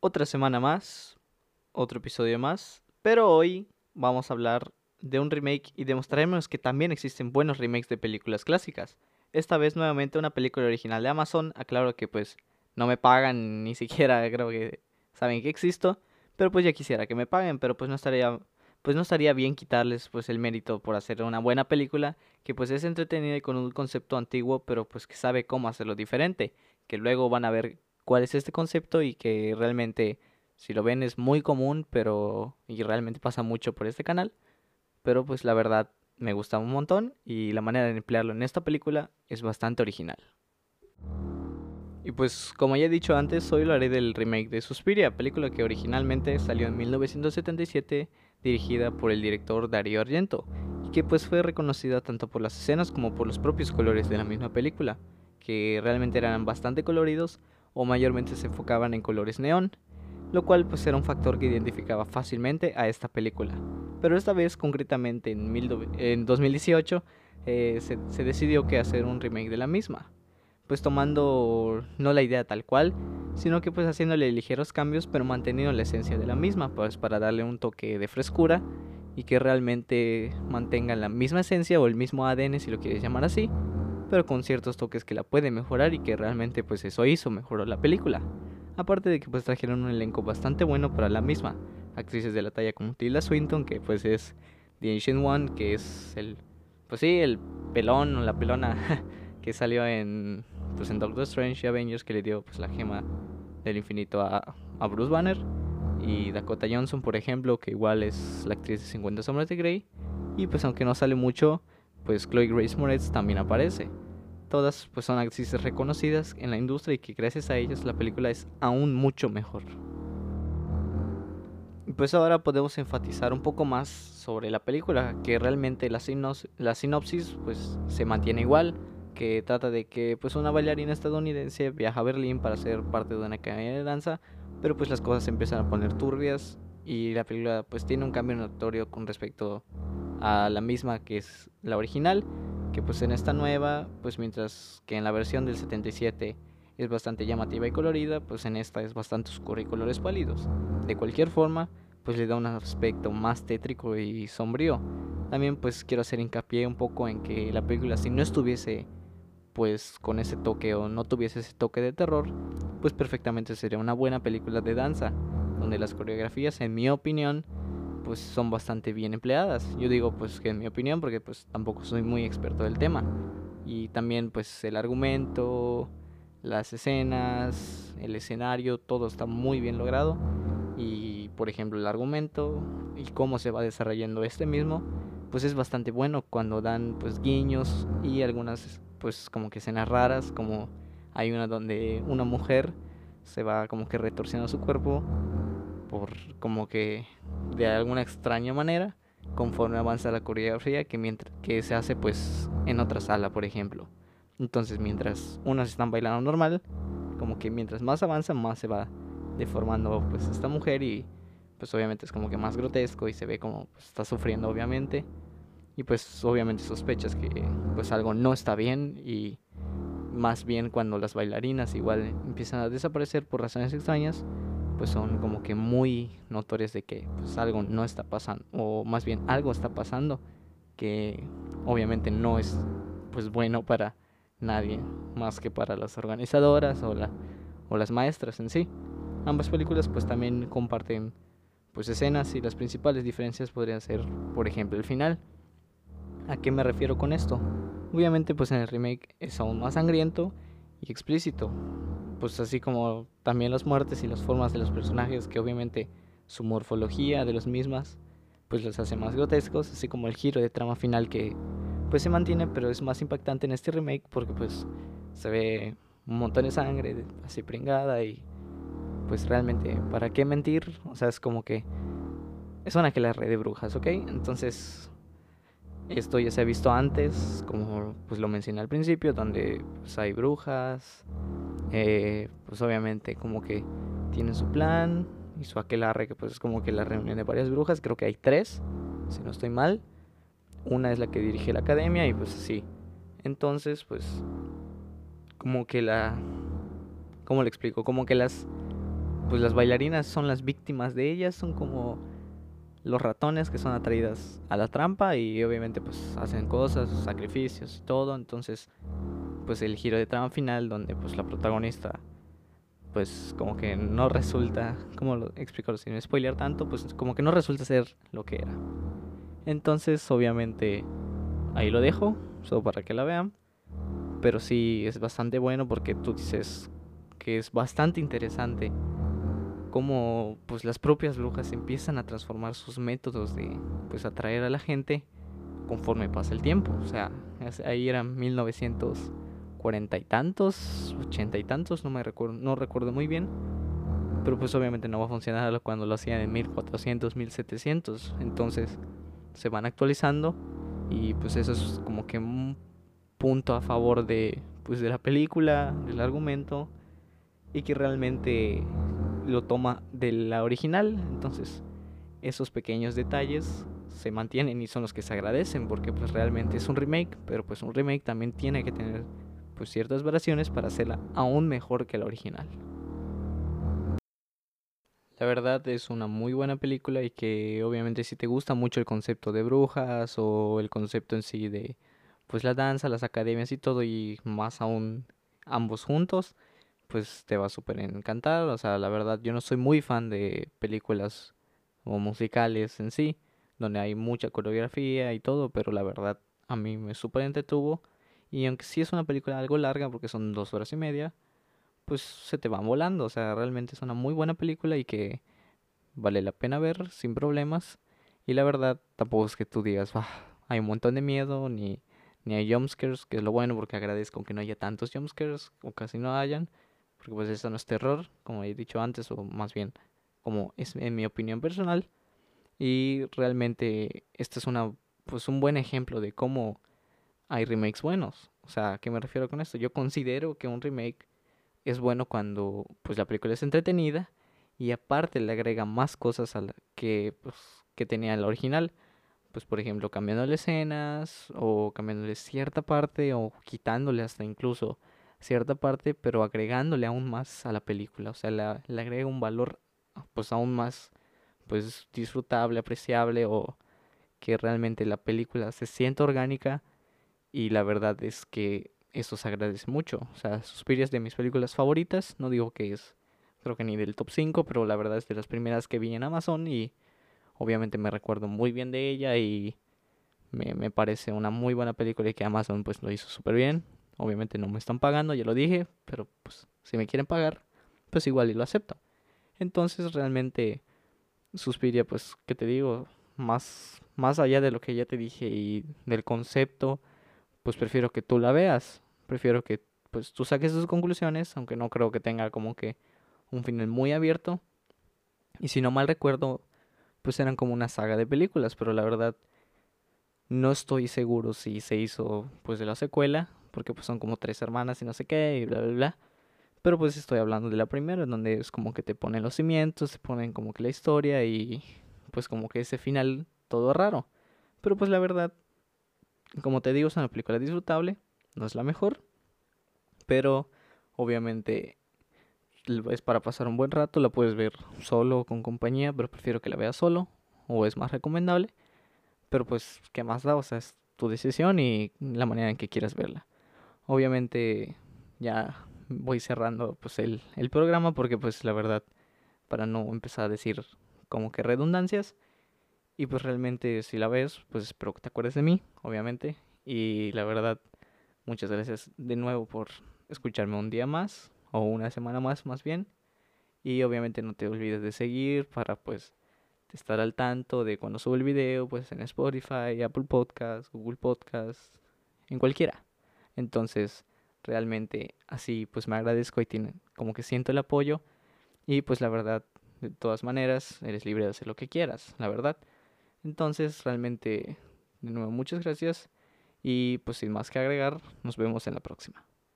otra semana más, otro episodio más, pero hoy vamos a hablar de un remake y demostraremos que también existen buenos remakes de películas clásicas. Esta vez nuevamente una película original de Amazon, aclaro que pues no me pagan ni siquiera creo que saben que existo, pero pues ya quisiera que me paguen, pero pues no estaría pues no estaría bien quitarles pues el mérito por hacer una buena película que pues es entretenida y con un concepto antiguo, pero pues que sabe cómo hacerlo diferente, que luego van a ver cuál es este concepto y que realmente si lo ven es muy común, pero y realmente pasa mucho por este canal, pero pues la verdad me gusta un montón y la manera de emplearlo en esta película es bastante original. Y pues como ya he dicho antes, hoy hablaré del remake de Suspiria, película que originalmente salió en 1977 dirigida por el director Dario Argento y que pues fue reconocida tanto por las escenas como por los propios colores de la misma película, que realmente eran bastante coloridos o mayormente se enfocaban en colores neón, lo cual pues era un factor que identificaba fácilmente a esta película. Pero esta vez concretamente en, en 2018 eh, se, se decidió que hacer un remake de la misma pues tomando no la idea tal cual, sino que pues haciéndole ligeros cambios pero manteniendo la esencia de la misma, pues para darle un toque de frescura y que realmente mantengan la misma esencia o el mismo ADN si lo quieres llamar así, pero con ciertos toques que la pueden mejorar y que realmente pues eso hizo, mejoró la película. Aparte de que pues trajeron un elenco bastante bueno para la misma, actrices de la talla como Tilda Swinton, que pues es The Ancient One, que es el, pues sí, el pelón o la pelona que salió en pues en Doctor Strange y Avengers que le dio pues la gema del infinito a, a Bruce Banner. Y Dakota Johnson por ejemplo que igual es la actriz de 50 sombras de Grey. Y pues aunque no sale mucho pues Chloe Grace Moretz también aparece. Todas pues son actrices reconocidas en la industria y que gracias a ellas la película es aún mucho mejor. Pues ahora podemos enfatizar un poco más sobre la película que realmente la, la sinopsis pues se mantiene igual que trata de que pues una bailarina estadounidense viaja a Berlín para ser parte de una academia de danza, pero pues las cosas empiezan a poner turbias y la película pues tiene un cambio notorio con respecto a la misma que es la original, que pues en esta nueva, pues mientras que en la versión del 77 es bastante llamativa y colorida, pues en esta es bastante oscura y colores pálidos. De cualquier forma, pues le da un aspecto más tétrico y sombrío. También pues quiero hacer hincapié un poco en que la película si no estuviese pues con ese toque o no tuviese ese toque de terror, pues perfectamente sería una buena película de danza, donde las coreografías, en mi opinión, pues son bastante bien empleadas. Yo digo pues que en mi opinión porque pues tampoco soy muy experto del tema. Y también pues el argumento, las escenas, el escenario, todo está muy bien logrado. Y por ejemplo el argumento y cómo se va desarrollando este mismo, pues es bastante bueno cuando dan pues guiños y algunas pues como que escenas raras, como hay una donde una mujer se va como que retorciendo su cuerpo por como que de alguna extraña manera conforme avanza la coreografía que mientras que se hace pues en otra sala por ejemplo. Entonces mientras unas están bailando normal como que mientras más avanza más se va deformando pues esta mujer y pues obviamente es como que más grotesco y se ve como pues, está sufriendo obviamente. Y pues obviamente sospechas que pues algo no está bien y más bien cuando las bailarinas igual empiezan a desaparecer por razones extrañas pues son como que muy notorias de que pues algo no está pasando o más bien algo está pasando que obviamente no es pues bueno para nadie más que para las organizadoras o la o las maestras en sí ambas películas pues también comparten pues escenas y las principales diferencias podrían ser por ejemplo el final ¿A qué me refiero con esto? Obviamente pues en el remake es aún más sangriento y explícito. Pues así como también las muertes y las formas de los personajes que obviamente su morfología de los mismas pues los hace más grotescos, así como el giro de trama final que pues se mantiene pero es más impactante en este remake porque pues se ve un montón de sangre así pringada y pues realmente para qué mentir, o sea es como que es una que la red de brujas, ¿ok? Entonces esto ya se ha visto antes, como pues lo mencioné al principio, donde pues, hay brujas, eh, pues obviamente como que tienen su plan y su aquelarre, que pues es como que la reunión de varias brujas, creo que hay tres, si no estoy mal. Una es la que dirige la academia y pues así. Entonces, pues como que la... ¿Cómo le explico? Como que las pues las bailarinas son las víctimas de ellas, son como los ratones que son atraídas a la trampa y obviamente pues hacen cosas, sacrificios y todo, entonces pues el giro de trama final donde pues la protagonista pues como que no resulta, como lo explico sin spoiler tanto, pues como que no resulta ser lo que era. Entonces obviamente ahí lo dejo, solo para que la vean, pero sí es bastante bueno porque tú dices que es bastante interesante cómo pues las propias brujas empiezan a transformar sus métodos de pues atraer a la gente conforme pasa el tiempo. O sea, ahí eran 1940 y tantos, 80 y tantos, no me recuerdo, no recuerdo muy bien. Pero pues obviamente no va a funcionar cuando lo hacían en 1400, 1700. Entonces se van actualizando y pues eso es como que un punto a favor de pues de la película, del argumento y que realmente lo toma de la original. Entonces, esos pequeños detalles se mantienen y son los que se agradecen porque pues realmente es un remake, pero pues un remake también tiene que tener pues ciertas variaciones para hacerla aún mejor que la original. La verdad es una muy buena película y que obviamente si te gusta mucho el concepto de brujas o el concepto en sí de pues la danza, las academias y todo y más aún ambos juntos, pues te va a súper encantar. O sea, la verdad, yo no soy muy fan de películas o musicales en sí, donde hay mucha coreografía y todo, pero la verdad a mí me súper entretuvo. Y aunque sí es una película algo larga, porque son dos horas y media, pues se te van volando. O sea, realmente es una muy buena película y que vale la pena ver sin problemas. Y la verdad, tampoco es que tú digas, hay un montón de miedo, ni, ni hay jumpscares, que es lo bueno porque agradezco que no haya tantos jumpscares, o casi no hayan porque pues eso no es terror, como he dicho antes, o más bien como es en mi opinión personal. Y realmente este es una, pues un buen ejemplo de cómo hay remakes buenos. O sea, ¿a qué me refiero con esto? Yo considero que un remake es bueno cuando pues la película es entretenida y aparte le agrega más cosas a la que, pues, que tenía la original. Pues por ejemplo, cambiándole escenas o cambiándole cierta parte o quitándole hasta incluso cierta parte, pero agregándole aún más a la película, o sea, le, agrega un valor pues aún más pues disfrutable, apreciable o que realmente la película se siente orgánica y la verdad es que eso se agradece mucho. O sea, Suspiria es de mis películas favoritas, no digo que es creo que ni del top 5, pero la verdad es de las primeras que vi en Amazon y obviamente me recuerdo muy bien de ella y me, me parece una muy buena película y que Amazon pues lo hizo súper bien. Obviamente no me están pagando, ya lo dije, pero pues si me quieren pagar, pues igual y lo acepto. Entonces realmente Suspiria, pues, ¿qué te digo? Más, más allá de lo que ya te dije y del concepto, pues prefiero que tú la veas. Prefiero que pues tú saques tus conclusiones, aunque no creo que tenga como que un final muy abierto. Y si no mal recuerdo, pues eran como una saga de películas, pero la verdad no estoy seguro si se hizo pues de la secuela porque pues son como tres hermanas y no sé qué y bla, bla, bla. Pero pues estoy hablando de la primera, donde es como que te ponen los cimientos, te ponen como que la historia y pues como que ese final todo raro. Pero pues la verdad, como te digo, es una película disfrutable, no es la mejor, pero obviamente es para pasar un buen rato, la puedes ver solo o con compañía, pero prefiero que la veas solo o es más recomendable. Pero pues, ¿qué más da? O sea, es tu decisión y la manera en que quieras verla. Obviamente ya voy cerrando pues el, el programa porque pues la verdad para no empezar a decir como que redundancias y pues realmente si la ves pues espero que te acuerdes de mí obviamente y la verdad muchas gracias de nuevo por escucharme un día más o una semana más más bien y obviamente no te olvides de seguir para pues estar al tanto de cuando subo el video pues en Spotify, Apple Podcasts, Google Podcasts, en cualquiera. Entonces, realmente así pues me agradezco y tiene, como que siento el apoyo y pues la verdad, de todas maneras, eres libre de hacer lo que quieras, la verdad. Entonces, realmente, de nuevo, muchas gracias y pues sin más que agregar, nos vemos en la próxima.